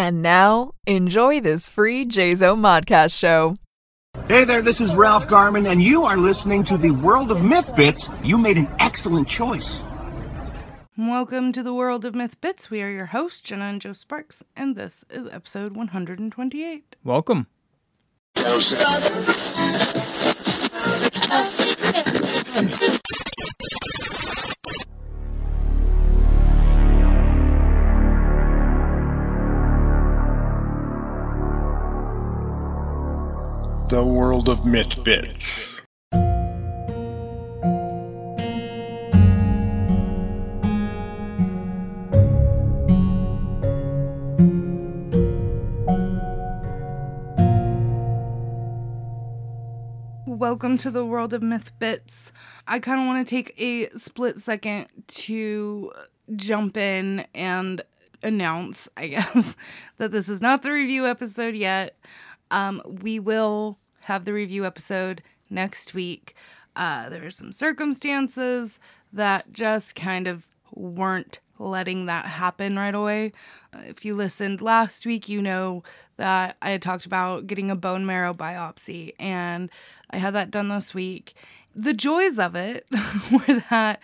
And now, enjoy this free JZO Modcast show. Hey there, this is Ralph Garman, and you are listening to the World of Myth Bits. You made an excellent choice. Welcome to the World of Myth Bits. We are your hosts, Jenna and Joe Sparks, and this is episode 128. Welcome. The World of Myth Bits. Welcome to the World of Myth Bits. I kind of want to take a split second to jump in and announce, I guess, that this is not the review episode yet. Um, we will have the review episode next week. Uh, there are some circumstances that just kind of weren't letting that happen right away. Uh, if you listened last week, you know that I had talked about getting a bone marrow biopsy, and I had that done this week. The joys of it were that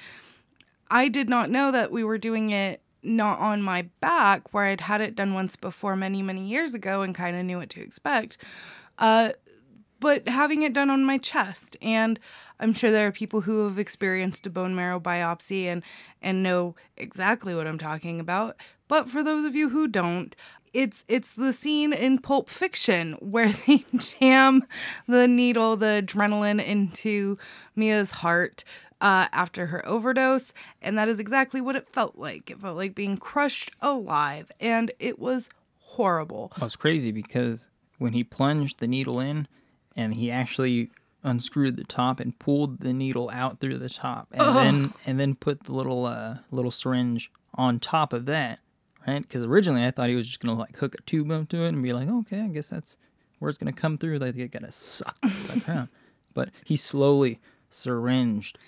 I did not know that we were doing it not on my back, where I'd had it done once before many, many years ago and kind of knew what to expect. Uh, but having it done on my chest. And I'm sure there are people who have experienced a bone marrow biopsy and, and know exactly what I'm talking about. But for those of you who don't, it's it's the scene in Pulp Fiction where they jam the needle, the adrenaline into Mia's heart uh, after her overdose, and that is exactly what it felt like. It felt like being crushed alive, and it was horrible. Well, it's crazy because when he plunged the needle in, and he actually unscrewed the top and pulled the needle out through the top, and then and then put the little uh, little syringe on top of that, right? Because originally I thought he was just gonna like hook a tube up to it and be like, okay, I guess that's where it's gonna come through. Like you gotta suck, suck around. But he slowly syringed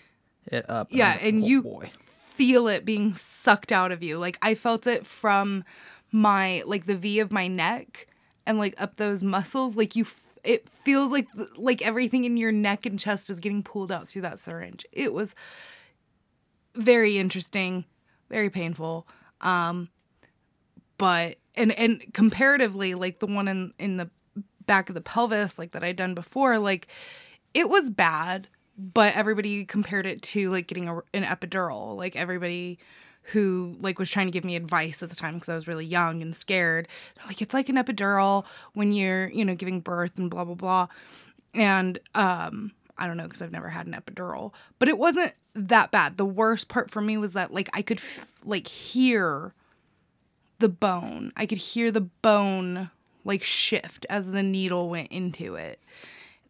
it up. Yeah, was like, and "Oh, you- boy. feel it being sucked out of you. Like I felt it from my like the V of my neck and like up those muscles. Like you, it feels like like everything in your neck and chest is getting pulled out through that syringe. It was very interesting, very painful. Um, but and and comparatively, like the one in in the back of the pelvis, like that I'd done before, like it was bad, but everybody compared it to like getting a, an epidural. Like everybody who like was trying to give me advice at the time because I was really young and scared. They're like, it's like an epidural when you're, you know, giving birth and blah blah blah. And um, I don't know because I've never had an epidural, but it wasn't that bad. The worst part for me was that like I could f- like hear the bone. I could hear the bone like shift as the needle went into it.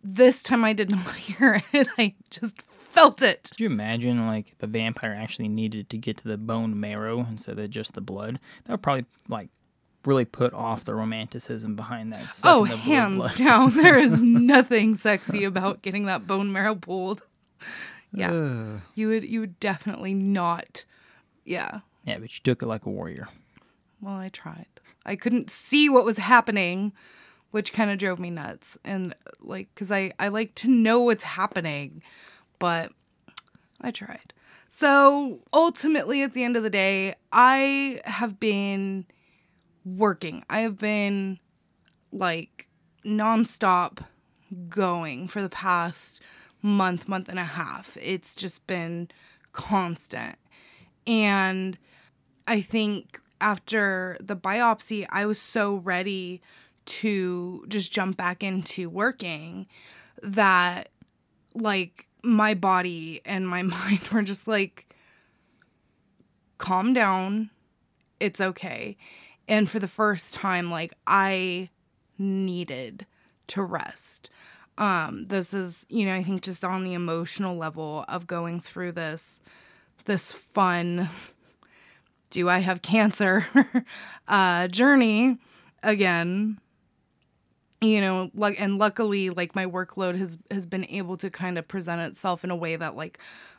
This time I did not hear it. I just felt it. Could you imagine like if a vampire actually needed to get to the bone marrow instead of just the blood? That would probably like really put off the romanticism behind that. Oh, hands blood. down. There is nothing sexy about getting that bone marrow pulled. Yeah. You would you would definitely not. Yeah. Yeah, but you took it like a warrior. Well, I tried. I couldn't see what was happening, which kind of drove me nuts. And like, cause I, I like to know what's happening, but I tried. So ultimately, at the end of the day, I have been working. I have been like nonstop going for the past month, month and a half. It's just been constant. And I think after the biopsy, I was so ready to just jump back into working that, like, my body and my mind were just like, calm down. It's okay. And for the first time, like, I needed to rest. Um, this is, you know, I think just on the emotional level of going through this, this fun do I have cancer uh, journey again. You know, like and luckily, like my workload has has been able to kind of present itself in a way that like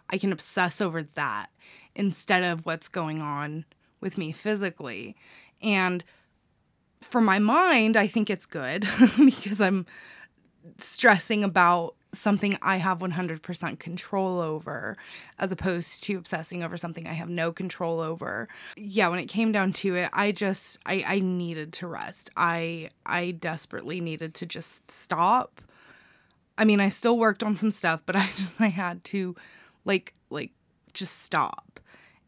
I can obsess over that instead of what's going on with me physically. And for my mind, I think it's good because I'm stressing about something I have 100% control over as opposed to obsessing over something I have no control over. Yeah, when it came down to it, I just I I needed to rest. I I desperately needed to just stop. I mean, I still worked on some stuff, but I just I had to like like just stop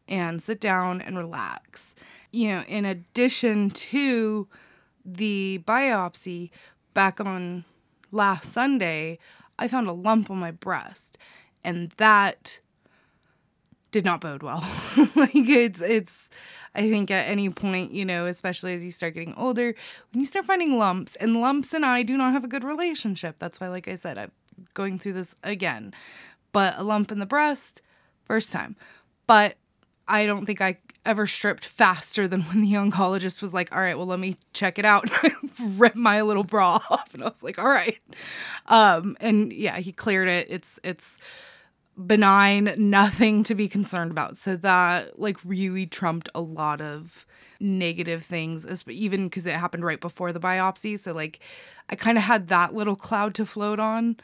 and sit down and relax. You know, in addition to the biopsy back on last Sunday, I found a lump on my breast, and that did not bode well. like it's it's I think at any point, you know, especially as you start getting older, when you start finding lumps, and lumps and I do not have a good relationship. That's why, like I said, I'm going through this again. But a lump in the breast, first time. But I don't think I ever stripped faster than when the oncologist was like, all right, well, let me check it out. Rip my little bra off. And I was like, all right. Um, and yeah, he cleared it. It's, it's, benign, nothing to be concerned about. So that like really trumped a lot of negative things, even because it happened right before the biopsy. So like I kind of had that little cloud to float on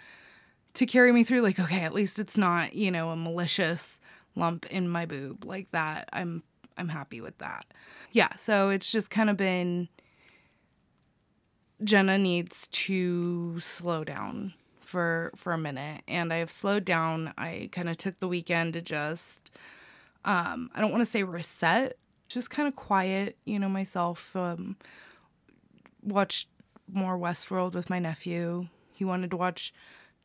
to carry me through. Like, okay, at least it's not, you know, a malicious lump in my boob like that. I'm I'm happy with that. Yeah, so it's just kind of been Jenna needs to slow down for for a minute and I have slowed down. I kind of took the weekend to just um I don't want to say reset, just kind of quiet, you know, myself um watched more Westworld with my nephew. He wanted to watch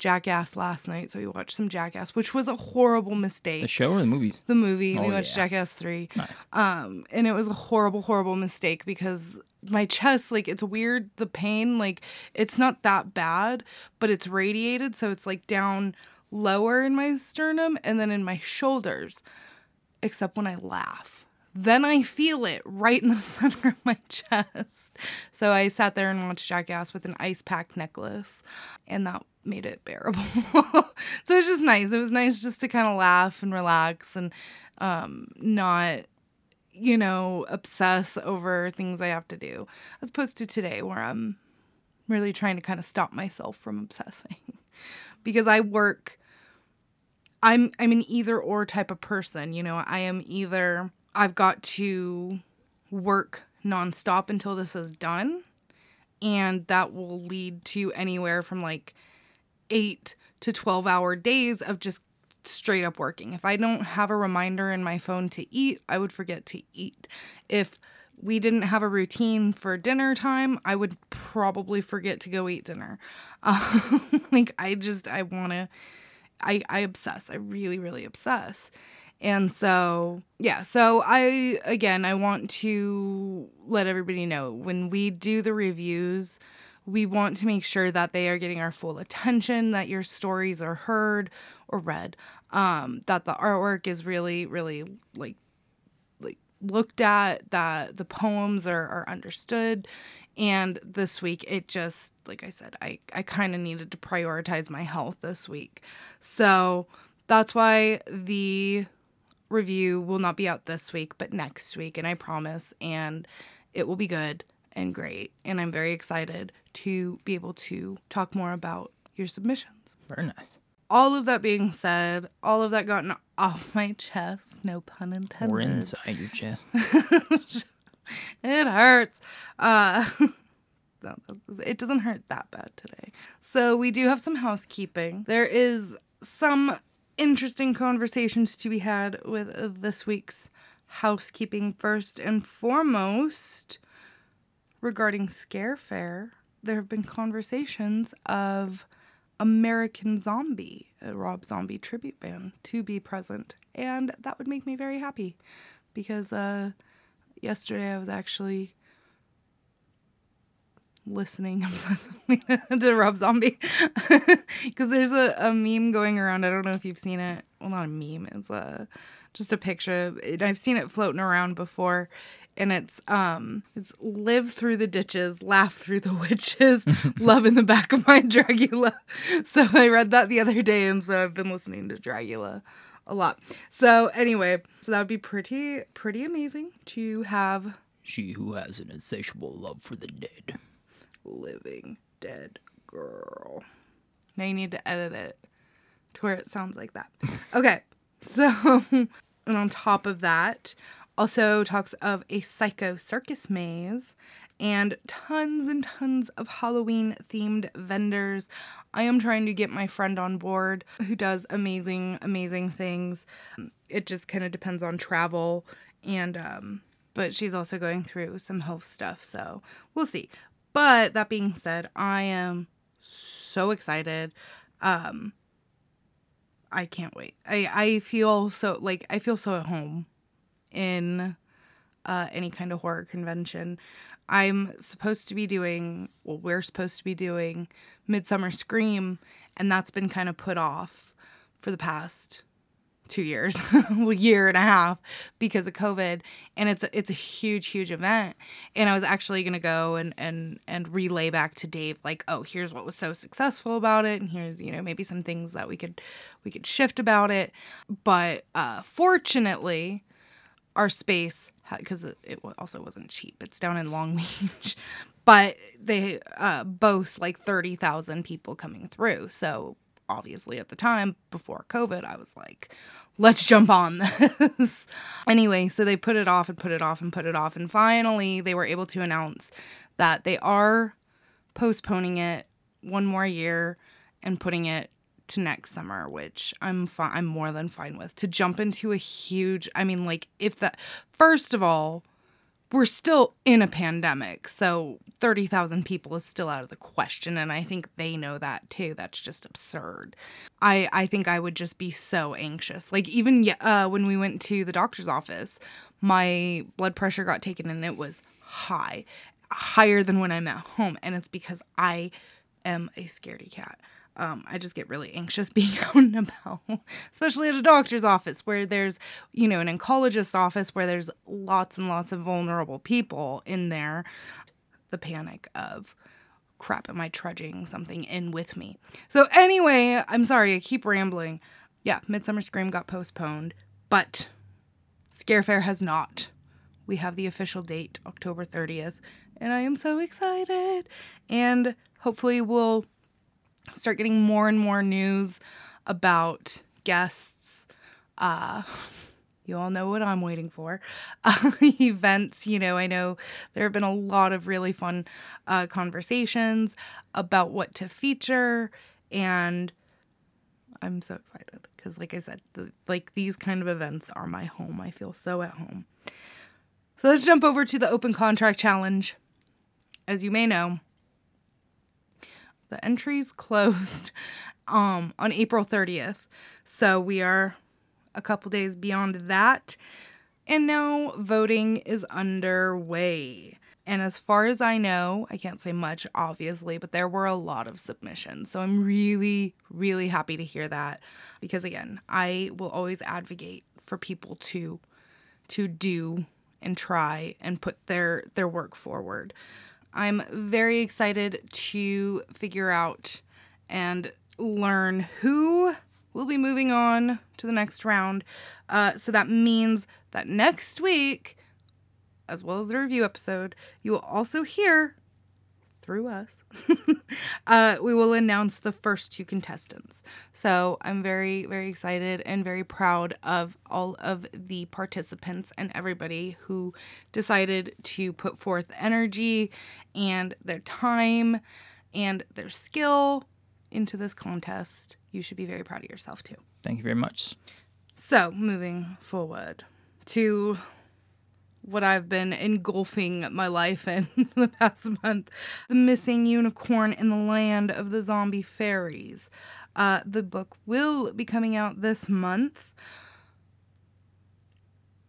Jackass last night, so we watched some Jackass, which was a horrible mistake. The show or the movies? The movie. Oh, we watched yeah. Jackass 3. Nice. Um, and it was a horrible, horrible mistake because my chest, like, it's weird. The pain, like, it's not that bad, but it's radiated. So it's like down lower in my sternum and then in my shoulders, except when I laugh. Then I feel it right in the center of my chest. So I sat there and watched Jackass with an ice pack necklace, and that made it bearable. so it was just nice. It was nice just to kind of laugh and relax and um, not you know, obsess over things I have to do, as opposed to today where I'm really trying to kind of stop myself from obsessing because I work. I'm I'm an either or type of person, you know. I am either I've got to work nonstop until this is done, and that will lead to anywhere from like eight to twelve hour days of just straight up working. If I don't have a reminder in my phone to eat, I would forget to eat. If we didn't have a routine for dinner time, I would probably forget to go eat dinner. Like I just I want to I I obsess. I really really obsess. And so, yeah, so I again, I want to let everybody know when we do the reviews, we want to make sure that they are getting our full attention, that your stories are heard or read, um, that the artwork is really, really like like looked at, that the poems are, are understood. And this week it just like I said, I, I kinda needed to prioritize my health this week. So that's why the review will not be out this week, but next week, and I promise. And it will be good and great. And I'm very excited to be able to talk more about your submissions. Very nice. All of that being said, all of that gotten off my chest, no pun intended. Or inside your chest. it hurts. Uh, it doesn't hurt that bad today. So we do have some housekeeping. There is some interesting conversations to be had with this week's housekeeping. First and foremost, regarding Scare Fair, there have been conversations of American Zombie, a Rob Zombie tribute band, to be present, and that would make me very happy because uh, yesterday I was actually listening obsessively to Rob Zombie because there's a, a meme going around. I don't know if you've seen it. Well, not a meme. It's a just a picture. It, I've seen it floating around before, and it's um it's live through the ditches, laugh through the witches, love in the back of my Dragula. So I read that the other day, and so I've been listening to Dragula a lot. So anyway, so that would be pretty pretty amazing to have She who has an insatiable love for the dead. Living dead girl. Now you need to edit it to where it sounds like that. Okay, so and on top of that, also talks of a psycho circus maze and tons and tons of Halloween themed vendors. I am trying to get my friend on board who does amazing, amazing things. It just kind of depends on travel and um but she's also going through some health stuff, so we'll see. But that being said, I am so excited. Um I can't wait. I I feel so like I feel so at home in uh any kind of horror convention. I'm supposed to be doing well we're supposed to be doing Midsummer Scream and that's been kind of put off for the past two years, a year and a half because of COVID. And it's it's a huge, huge event. And I was actually gonna go and and and relay back to Dave like, oh, here's what was so successful about it, and here's you know maybe some things that we could we could shift about it. But uh, fortunately, our space because it, also wasn't cheap. It's down in Long Beach, but they uh, boast like thirty thousand people coming through. So obviously, at the time before COVID, I was like, let's jump on this. anyway, so they put it off and put it off and put it off, and finally, they were able to announce that they are postponing it one more year and putting it to next summer, which I'm fi- I'm more than fine with. To jump into a huge, I mean, like if that first of all, we're still in a pandemic, so thirty thousand people is still out of the question, and I think they know that too. That's just absurd. I I think I would just be so anxious. Like even uh, when we went to the doctor's office, my blood pressure got taken and it was high, higher than when I'm at home, and it's because I am a scaredy cat. Um, I just get really anxious being out and about, especially at a doctor's office where there's, you know, an oncologist office where there's lots and lots of vulnerable people in there. The panic of, crap, am I trudging something in with me? So, anyway, I'm sorry, I keep rambling. Yeah, Midsummer Scream got postponed, but Scare Fair has not. We have the official date, October 30th, and I am so excited. And hopefully, we'll start getting more and more news about guests. Uh, you all know what I'm waiting for. Uh, events, you know, I know there have been a lot of really fun uh, conversations about what to feature, and I'm so excited because, like I said, the, like these kind of events are my home. I feel so at home. So let's jump over to the open contract challenge. As you may know, the entries closed um on April 30th. So we are a couple days beyond that. And now voting is underway. And as far as I know, I can't say much obviously, but there were a lot of submissions. So I'm really really happy to hear that because again, I will always advocate for people to to do and try and put their their work forward. I'm very excited to figure out and learn who will be moving on to the next round. Uh, so that means that next week, as well as the review episode, you will also hear through us, uh, we will announce the first two contestants. So I'm very, very excited and very proud of all of the participants and everybody who decided to put forth energy and their time and their skill into this contest. You should be very proud of yourself too. Thank you very much. So, moving forward to what I've been engulfing my life in the past month The Missing Unicorn in the Land of the Zombie Fairies. Uh, the book will be coming out this month.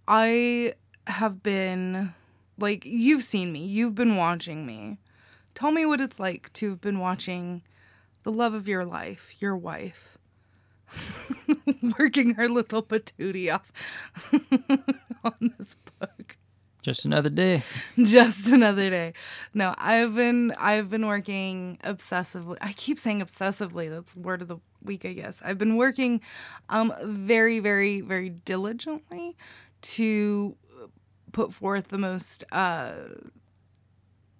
I have been, like, you've seen me, you've been watching me. Tell me what it's like to have been watching the love of your life, your wife, working her little patootie off on this book. Just another day. Just another day. No, I've been I've been working obsessively. I keep saying obsessively. That's word of the week, I guess. I've been working um very very very diligently to put forth the most uh,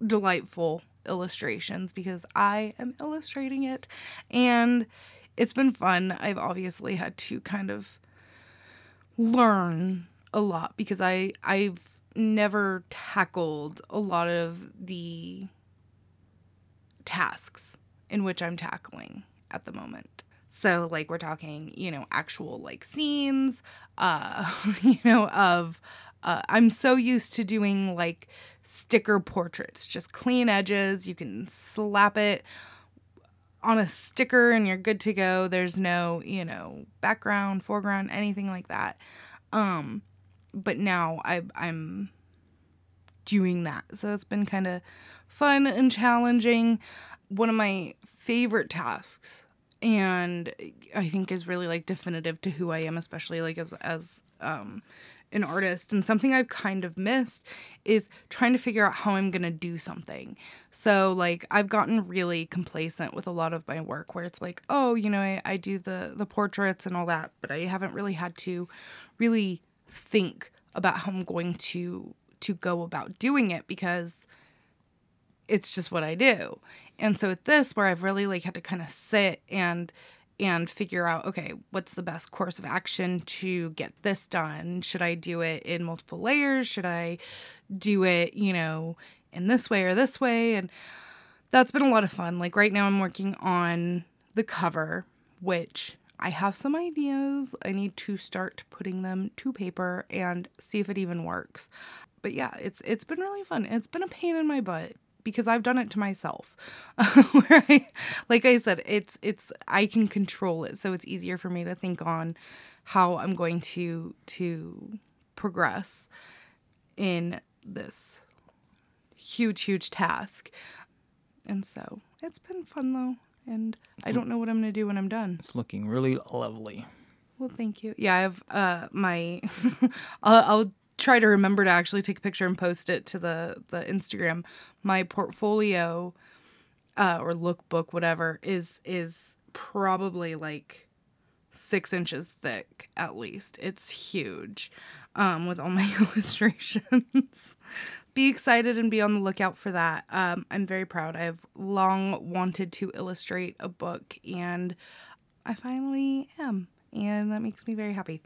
delightful illustrations because I am illustrating it. And it's been fun. I've obviously had to kind of learn a lot because I I've never tackled a lot of the tasks in which I'm tackling at the moment. So like we're talking, you know, actual like scenes, uh, you know, of uh, I'm so used to doing like sticker portraits, just clean edges. You can slap it on a sticker and you're good to go. There's no, you know, background, foreground, anything like that. Um, but now I, I'm doing that. So it's been kind of fun and challenging. One of my favorite tasks and I think is really like definitive to who I am, especially like as as um an artist and something I've kind of missed is trying to figure out how I'm to do something. So like I've gotten really complacent with a lot of my work where it's like, oh, you know, I, I do the the portraits and all that, but I haven't really had to really think about how I'm going to to go about doing it because it's just what I do. And so with this where I've really like had to kind of sit and and figure out okay, what's the best course of action to get this done? Should I do it in multiple layers? Should I do it, you know, in this way or this way? And that's been a lot of fun. Like right now I'm working on the cover, which I have some ideas. I need to start putting them to paper and see if it even works. But yeah, it's it's been really fun. It's been a pain in my butt because I've done it to myself. Where I, like I said, it's it's I can control it, so it's easier for me to think on how I'm going to to progress in this huge huge task. And so, it's been fun though, and I don't know what I'm going to do when I'm done. It's looking really lovely. Well, thank you. Yeah, I have uh my I'll, I'll try to remember to actually take a picture and post it to the the Instagram. My portfolio uh or lookbook whatever is is probably like 6 inches thick at least. It's huge. Um with all my illustrations. Be excited and be on the lookout for that. Um I'm very proud. I've long wanted to illustrate a book and I finally am and that makes me very happy.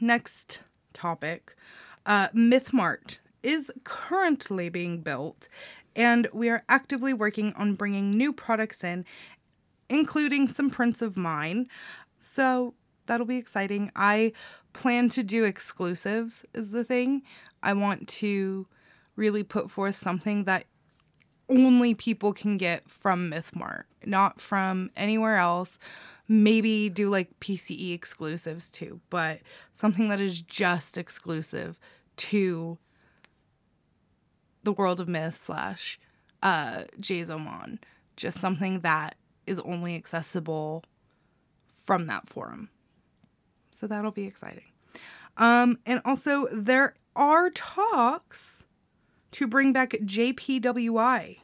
Next topic uh, MythMart is currently being built, and we are actively working on bringing new products in, including some prints of mine. So that'll be exciting. I plan to do exclusives, is the thing. I want to really put forth something that only people can get from MythMart, not from anywhere else. Maybe do like PCE exclusives too, but something that is just exclusive to the world of myth slash uh Jazomon. Just something that is only accessible from that forum. So that'll be exciting. Um, and also there are talks to bring back JPWI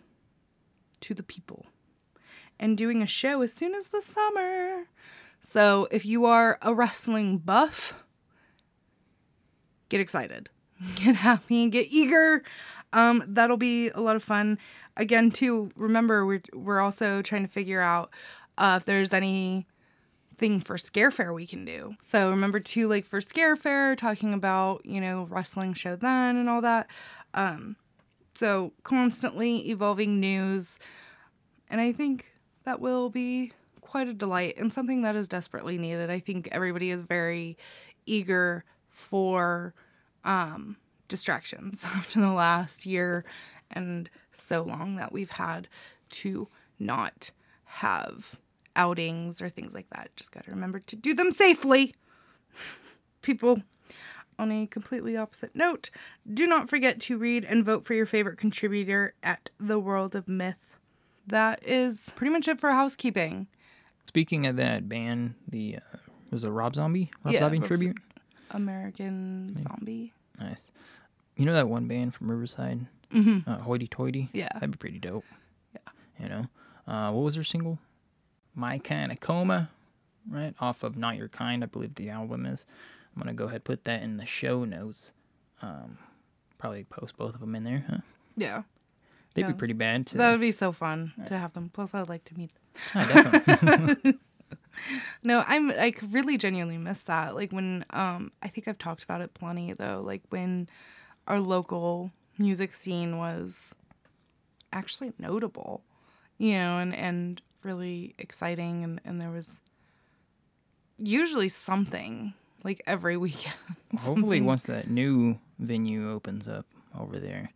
to the people and doing a show as soon as the summer. So if you are a wrestling buff, get excited, get happy, and get eager. Um, that'll be a lot of fun. Again, too, remember we're we're also trying to figure out uh, if there's any thing for scare fair we can do. So remember too, like for scare fair, talking about you know wrestling show then and all that. Um, so constantly evolving news, and I think that will be quite a delight and something that is desperately needed. I think everybody is very eager for um, distractions after the last year and so long that we've had to not have outings or things like that. Just got to remember to do them safely. People, on a completely opposite note, do not forget to read and vote for your favorite contributor at The World of Myth. That is pretty much it for housekeeping. Speaking of that band, the uh, was it Rob Zombie? Rob Yeah, Zombie Rob tribute. American Zombie. Nice. You know that one band from Riverside, mm-hmm. uh, Hoity Toity? Yeah. that'd be pretty dope. Yeah, you know, uh, what was their single? My kind of coma, right off of Not Your Kind, I believe the album is. I'm gonna go ahead and put that in the show notes. Um, probably post both of them in there. Huh? Yeah. They'd Yeah. be pretty bad too. That would be so fun to have them. Plus, I would like to meet them. Oh. No, I'm I really genuinely miss that. Like when um I think I've talked about it plenty though, like when our local music scene was actually notable. You know, and and really exciting and, and there was usually something like every weekend. Hopefully, once that new venue opens up over there,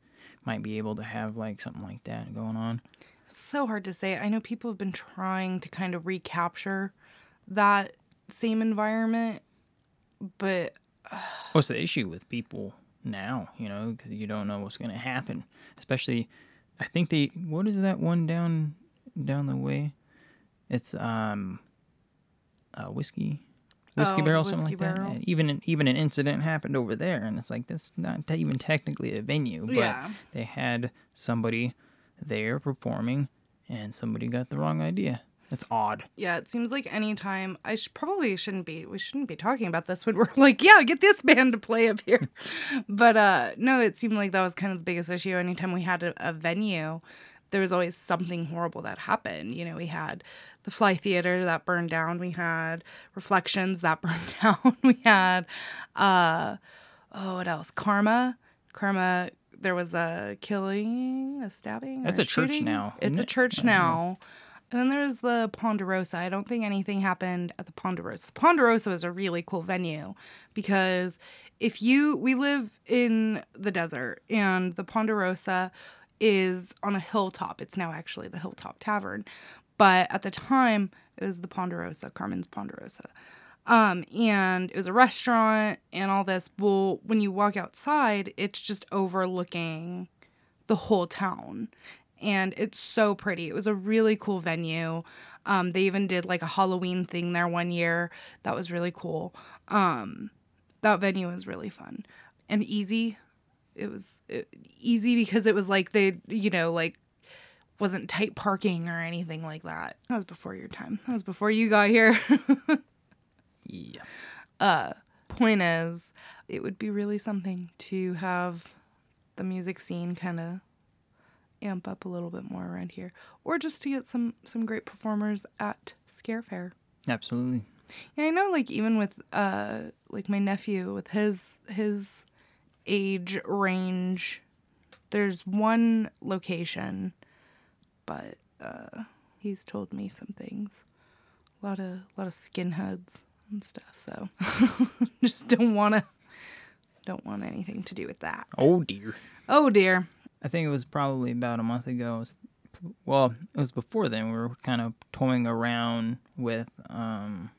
might be able to have like something like that going on. so hard to say. I know people have been trying to kind of recapture that same environment, but What's the issue with people now? You know, because you don't know what's going to happen. Especially, I think they. What is that one down down the way? It's um, uh, whiskey, whiskey Oh, barrel, something Whiskey like that. Barrel. Even an, even an incident happened over there, and it's like that's not even technically a venue, but Yeah. they had somebody there performing, and somebody got the wrong idea. That's odd. Yeah, it seems like anytime I sh- probably shouldn't be we shouldn't be talking about this when we're like, yeah, get this band to play up here. but uh no, it seemed like that was kind of the biggest issue. Anytime we had a, a venue, there was always something horrible that happened. You know, we had the Fly Theater that burned down. We had Reflections that burned down. we had uh oh, what else? Karma. Karma there was a killing, a stabbing. That's a church now, It's a it? church now. And then there's the Ponderosa. I don't think anything happened at the Ponderosa. The Ponderosa is a really cool venue because if you, we live in the desert and the Ponderosa is on a hilltop. It's now actually the Hilltop Tavern. But at the time, it was the Ponderosa, Carmen's Ponderosa. Um, and it was a restaurant and all this. Well, when you walk outside, it's just overlooking the whole town and it's so pretty. It was a really cool venue. Um, they even did like a Halloween thing there one year. That was really cool. Um, that venue was really fun and easy. It was easy because it was like they, you know, like wasn't tight parking or anything like that. That was before your time. That was before you got here. Yeah. Point is, it would be really something to have the music scene kind of amp up a little bit more around here, or just to get some some great performers at Scare Fair. Absolutely. Yeah, I know. Like even with uh, like my nephew with his his age range, there's one location, but uh, he's told me some things. A lot of a lot of skinheads and stuff. So just don't want to don't want anything to do with that. Oh dear. Oh dear. I think it was probably about a month ago. Was- Well, it was before then. We were kind of toying around with um,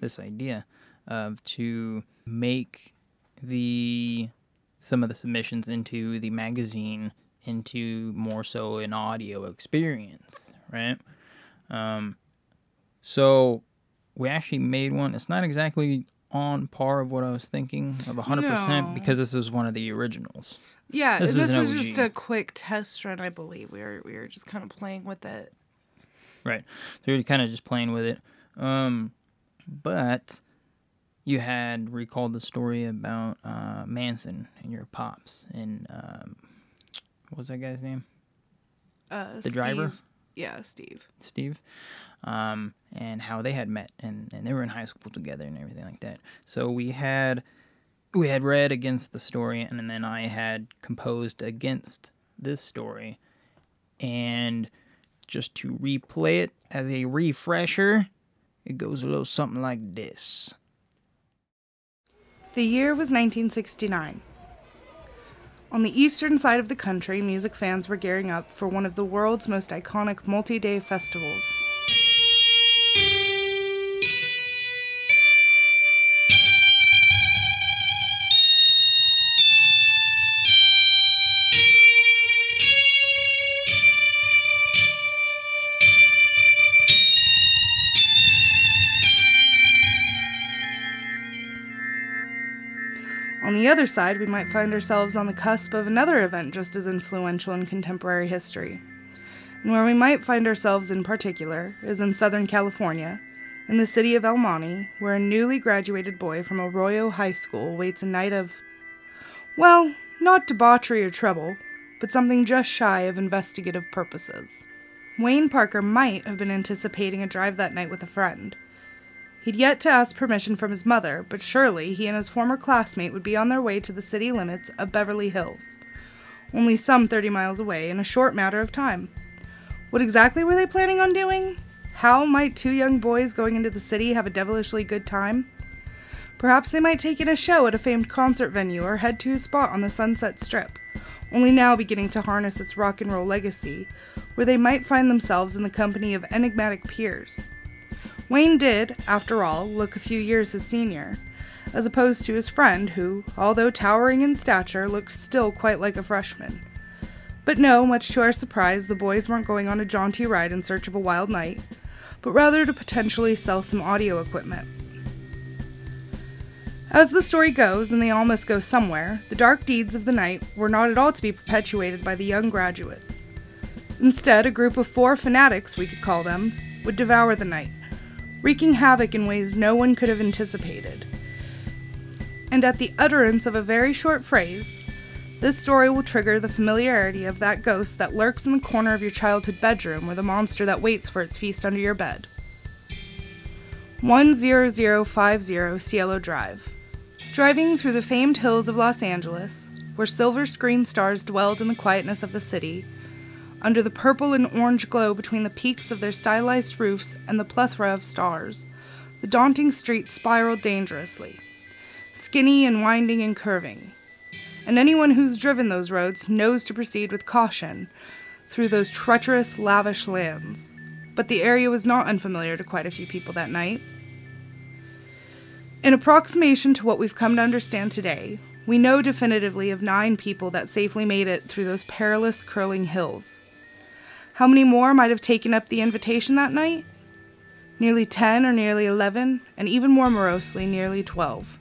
this idea of to make the some of the submissions into the magazine into more so an audio experience, right? Um, so we actually made one. It's not exactly on par of what I was thinking of 100% No. because this is one of the originals. Yeah, This this, is was just a quick test run, I believe. We were we were just kind of playing with it. Right. So you're kind of just playing with it. Um, but you had recalled the story about uh, Manson and your pops and um, what was that guy's name? Uh, The driver? Yeah, Steve. Steve. Um, and how they had met and, and they were in high school together and everything like that. So we had we had read against the story and then I had composed against this story. And just to replay it as a refresher, it goes a little something like this. The year was 1969. On the eastern side of the country, music fans were gearing up for one of the world's most iconic multi day festivals. The other side, we might find ourselves on the cusp of another event just as influential in contemporary history. And where we might find ourselves in particular is in Southern California, in the city of El Monte, where a newly graduated boy from Arroyo High School waits a night of, well, Not debauchery or trouble, but something just shy of investigative purposes. Wayne Parker might have been anticipating a drive that night with a friend. He'd yet to ask permission from his mother, but surely he and his former classmate would be on their way to the city limits of Beverly Hills, only some 30 miles away, in a short matter of time. What exactly were they planning on doing? How might two young boys going into the city have a devilishly good time? Perhaps they might take in a show at a famed concert venue or head to a spot on the Sunset Strip, only now beginning to harness its rock and roll legacy, where they might find themselves in the company of enigmatic peers. Wayne did, after all, look a few years his senior, as opposed to his friend, who, although towering in stature, looked still quite like a freshman. But no, much to our surprise, the boys weren't going on a jaunty ride in search of a wild night, but rather to potentially sell some audio equipment. As the story goes, and they all must go somewhere, the dark deeds of the night were not at all to be perpetuated by the young graduates. Instead, a group of four fanatics, we could call them, would devour the night, wreaking havoc in ways no one could have anticipated. And at the utterance of a very short phrase, this story will trigger the familiarity of that ghost that lurks in the corner of your childhood bedroom or the monster that waits for its feast under your bed. 10050 Cielo Drive. Driving through the famed hills of Los Angeles, where silver screen stars dwelled in the quietness of the city, under the purple and orange glow between the peaks of their stylized roofs and the plethora of stars, the daunting street spiraled dangerously, skinny and winding and curving. And anyone who's driven those roads knows to proceed with caution through those treacherous, lavish lands. But the area was not unfamiliar to quite a few people that night. In approximation to what we've come to understand today, we know definitively of nine people that safely made it through those perilous curling hills. How many more might have taken up the invitation that night? Nearly 10 or nearly 11, and even more morosely, nearly 12.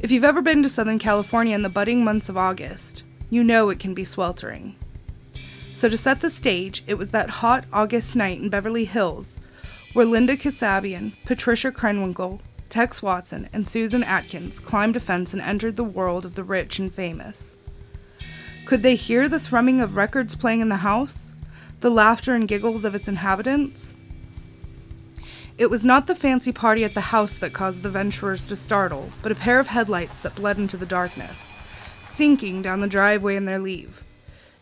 If you've ever been to Southern California in the budding months of August, you know it can be sweltering. So, to set the stage, it was that hot August night in Beverly Hills where Linda Kasabian, Patricia Krenwinkel, Tex Watson, and Susan Atkins climbed a fence and entered the world of the rich and famous. Could they hear the thrumming of records playing in the house? The laughter and giggles of its inhabitants? It was not the fancy party at the house that caused the venturers to startle, but a pair of headlights that bled into the darkness, sinking down the driveway in their leave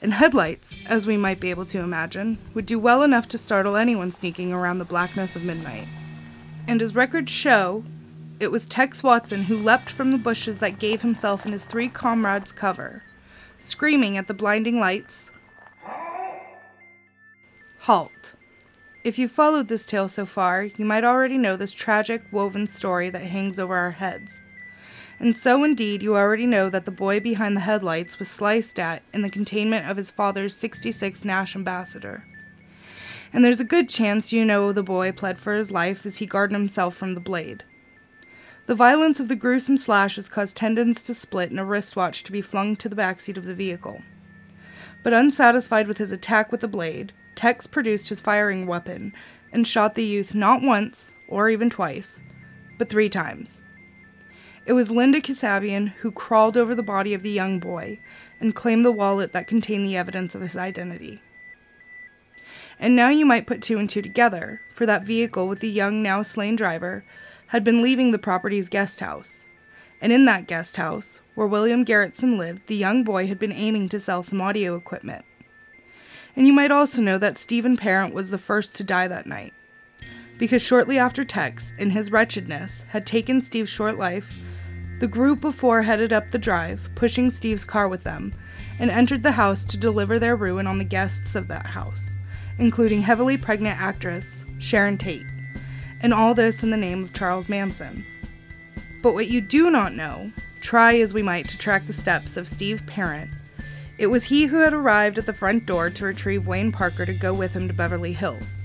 and headlights, as we might be able to imagine, would do well enough to startle anyone sneaking around the blackness of midnight. And as records show, it was Tex Watson who leapt from the bushes that gave himself and his three comrades cover, screaming at the blinding lights Halt! If you've followed this tale so far, you might already know this tragic, woven story that hangs over our heads. And so, indeed, you already know that the boy behind the headlights was sliced at in the containment of his father's 66 Nash ambassador. And there's a good chance you know the boy pled for his life as he guarded himself from the blade. The violence of the gruesome slashes caused tendons to split and a wristwatch to be flung to the backseat of the vehicle. But unsatisfied with his attack with the blade, Tex produced his firing weapon and shot the youth not once, or even twice, but three times. It was Linda Kasabian who crawled over the body of the young boy and claimed the wallet that contained the evidence of his identity. And now you might put two and two together, for that vehicle with the young, now slain driver had been leaving the property's guest house. And in that guest house, where William Garretson lived, the young boy had been aiming to sell some audio equipment. And you might also know that Steven Parent was the first to die that night. Because shortly after Tex, in his wretchedness, had taken Steve's short life, the group of four headed up the drive, pushing Steve's car with them, and entered the house to deliver their ruin on the guests of that house, including heavily pregnant actress Sharon Tate. And all this in the name of Charles Manson. But what you do not know, try as we might to track the steps of Steve Parent, it was he who had arrived at the front door to retrieve Wayne Parker to go with him to Beverly Hills.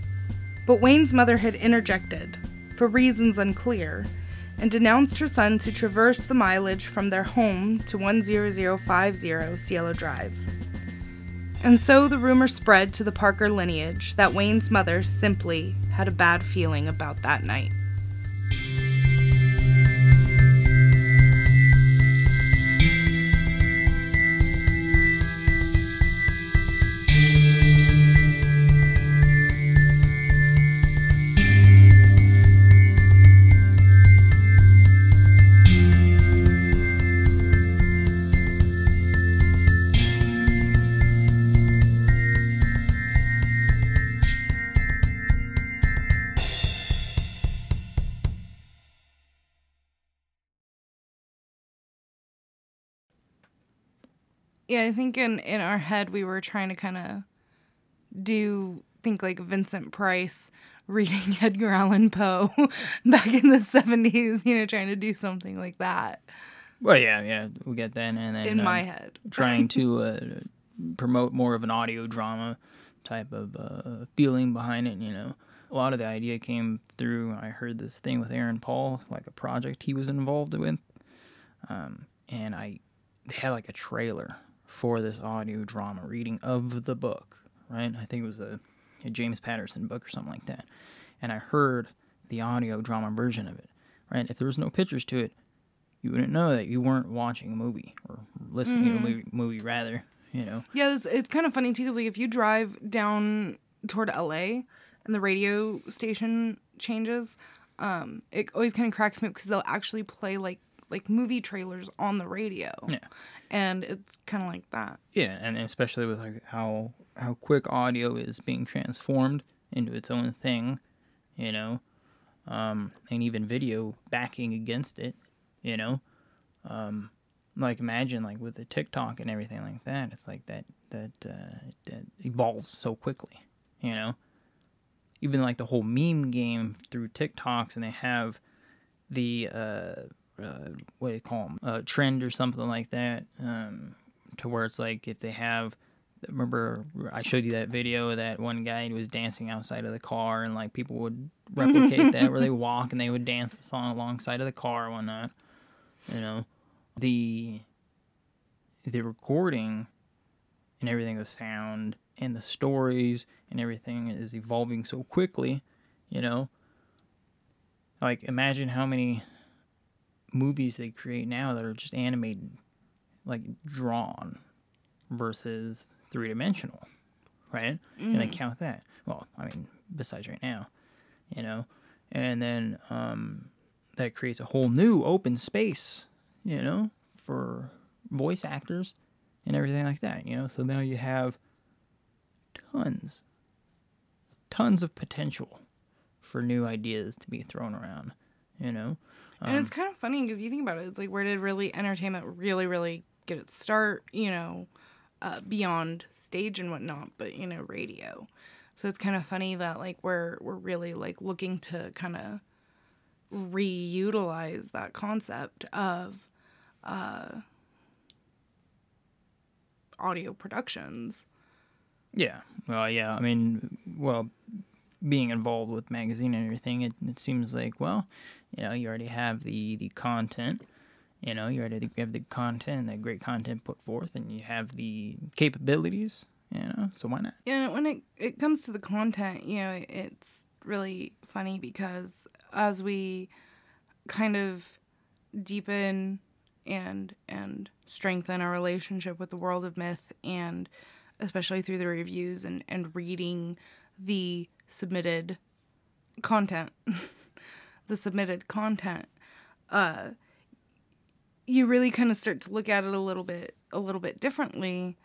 But Wayne's mother had interjected, for reasons unclear, and denounced her son to traverse the mileage from their home to 10050 Cielo Drive. And so the rumor spread to the Parker lineage that Wayne's mother simply had a bad feeling about that night. Yeah, I think in in our head we were trying to kind of do think like Vincent Price reading Edgar Allan Poe back in the 70s, you know, trying to do something like that Well, yeah, yeah, we get that, and then in my um, head. trying to uh, promote more of an audio drama type of uh, feeling behind it. You know, a lot of the idea came through. I heard this thing with Aaron Paul, like a project he was involved with, um, and I they had like a trailer for this audio drama reading of the book. Right, I think it was a, a James Patterson book or something like that, and I heard the audio drama version of it. Right, if there was no pictures to it, you wouldn't know that you weren't watching a movie or listening to a movie, movie rather. You know, Yeah, it's, it's kind of funny too, because like if you drive down toward LA and the radio station changes, um, it always kind of cracks me up because they'll actually play like like movie trailers on the radio. Yeah. and it's kind of like that. yeah, and especially with like how how quick audio is being transformed into its own thing, you know, um, and even video backing against it, you know, um, like imagine like with the TikTok and everything like that, it's like that that uh, that evolves so quickly, you know. Even like the whole meme game through TikToks, and they have the uh, uh, what do you call them, uh, trend or something like that, um, to where it's like if they have. Remember, I showed you that video of that one guy who was dancing outside of the car, and like people would replicate that where they walk and they would dance the song alongside of the car and whatnot. You know, the the recording and everything, the sound and the stories and everything is evolving so quickly. You know, like imagine how many movies they create now that are just animated, like drawn, versus three dimensional, right? And they count that. Well, I mean, besides right now, you know, and then um, that creates a whole new open space, you know, for voice actors and everything like that, you know. So now you have tons, tons of potential for new ideas to be thrown around, you know. And it's kind of funny because you think about it, it's like where did really entertainment really, really get its start? You know, uh, beyond stage and whatnot, but you know, radio. So it's kind of funny that like we're we're really like looking to kind of reutilize that concept of uh, audio productions. Yeah. Well, yeah. I mean, well, being involved with magazine and everything, it, it seems like well, you know, you already have the the content. You know, you already have the content, that great content put forth, and you have the capabilities. You know, so why not? Yeah, when it it comes to the content, you know, it's really funny because as we kind of deepen and and strengthen our relationship with the world of myth and especially through the reviews and and reading the submitted content the submitted content uh you really kind of start to look at it a little bit a little bit differently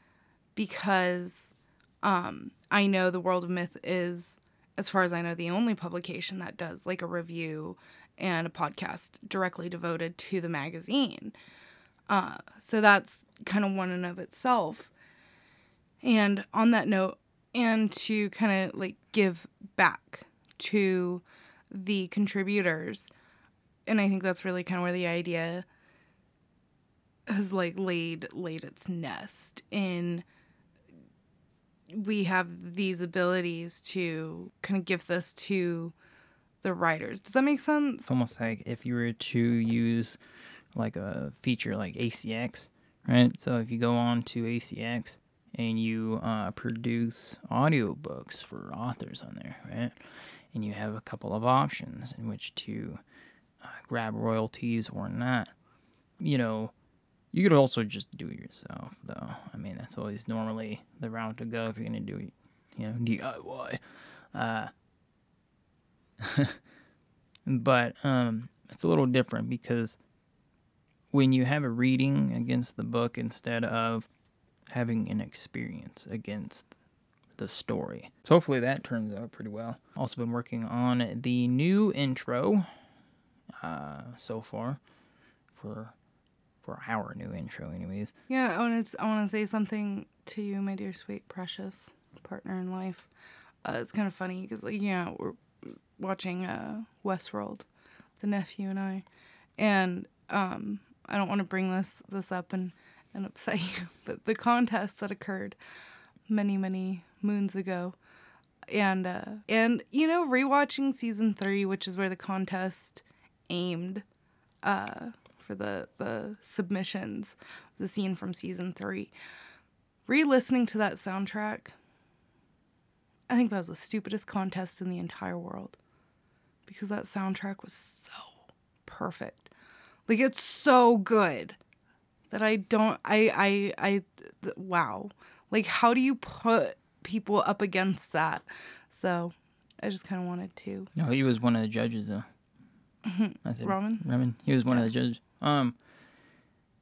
because um, I know the World of Myth is, as far as I know, the only publication that does like a review and a podcast directly devoted to the magazine. Uh, so that's kind of one in of itself. And on that note, and to kind of like give back to the contributors, and I think that's really kind of where the idea has like laid laid its nest in we have these abilities to kind of give this to the writers. Does that make sense? It's almost like if you were to use like a feature like ACX, right? So if you go on to ACX and you uh, produce audiobooks for authors on there, right? And you have a couple of options in which to uh, grab royalties or not. You know, you could also just do it yourself, though. I mean, that's always normally the route to go if you're gonna do it, you know, DIY. Uh, but um, it's a little different because when you have a reading against the book instead of having an experience against the story. So hopefully that turns out pretty well. Also been working on the new intro uh, so far for for our new intro, anyways. Yeah, I want to. I want to say something to you, my dear, sweet, precious partner in life. Uh, it's kind of funny because, like, yeah, we're watching uh, Westworld, the nephew and I, and um, I don't want to bring this this up and and upset you, but the contest that occurred many many moons ago, and uh, and you know, rewatching season three, which is where the contest aimed uh, for the the submissions, the scene from season three. Re-listening to that soundtrack, I think that was the stupidest contest in the entire world because that soundtrack was so perfect. Like it's so good that I don't I I I th- wow. Like how do you put people up against that? So, I just kind of wanted to No, he was one of the judges though. I said Ramin? Ramin. He was one of the judges. Um,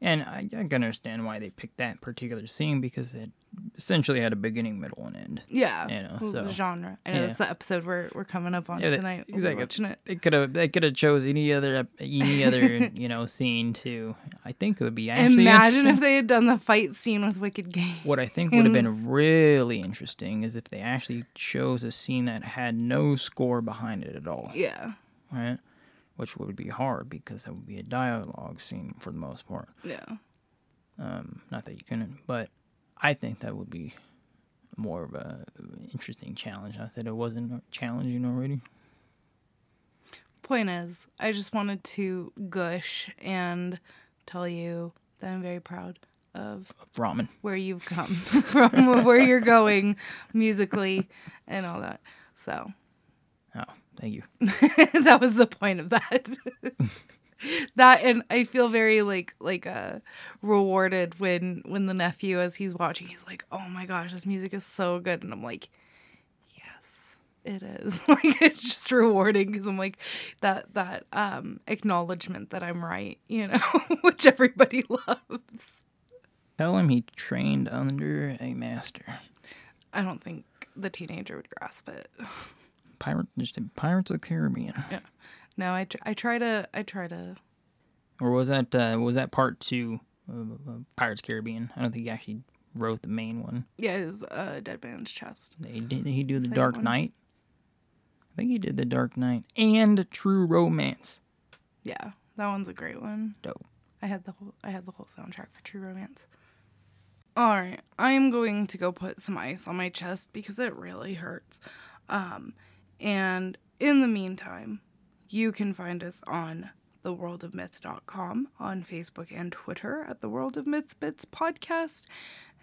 and I, I can understand why they picked that particular scene because it essentially had a beginning, middle, and end. Yeah, You know, the so- genre. I know yeah. that's the episode we're we're coming up on Yeah, tonight. We'll exactly. watching it. They could have they could have chose any other any other you know scene to. I think it would be actually Imagine if they had done the fight scene with Wicked Game. What I think would have been really interesting is if they actually chose a scene that had no score behind it at all, Yeah, right? Which would be hard because that would be a dialogue scene for the most part. yeah. Um, not that you couldn't, but I think that would be more of a interesting challenge. Not that it wasn't challenging already. Point is, I just wanted to gush and tell you that I'm very proud of Ramin. where you've come from, where you're going musically, and all that. So Oh, thank you. that was the point of that. that and I feel very like like uh rewarded when when the nephew as he's watching he's like, "Oh my gosh, this music is so good." And I'm like, "Yes, it is." like it's just rewarding cuz I'm like that that um acknowledgement that I'm right, you know, which everybody loves. Tell him he trained under a master. I don't think the teenager would grasp it. Pirate, just a Pirates of the Caribbean. No, I tr- I try to I try to Or was that uh, was that part two of uh, Pirates Caribbean? I don't think he actually wrote the main one. yeah, his uh dead man's chest. He did he do the Second Dark one. Knight? I think he did the Dark Knight and True Romance. Yeah, that one's a great one. Dope. I had the whole I had the whole soundtrack for True Romance. All right, I am going to go put some ice on my chest because it really hurts. Um, and in the meantime, you can find us on theworldofmyth.com on Facebook and Twitter at the World of Myth Bits podcast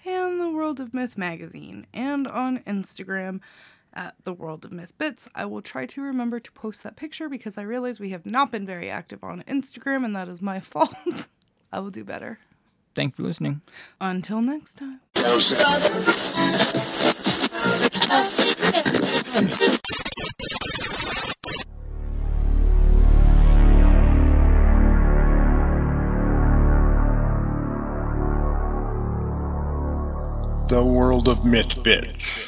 and the World of Myth magazine and on Instagram at the World of Myth Bits. I will try to remember to post that picture because I realize we have not been very active on Instagram and that is my fault. I will do better. Thanks for listening. Until next time. The World of Myth Bits.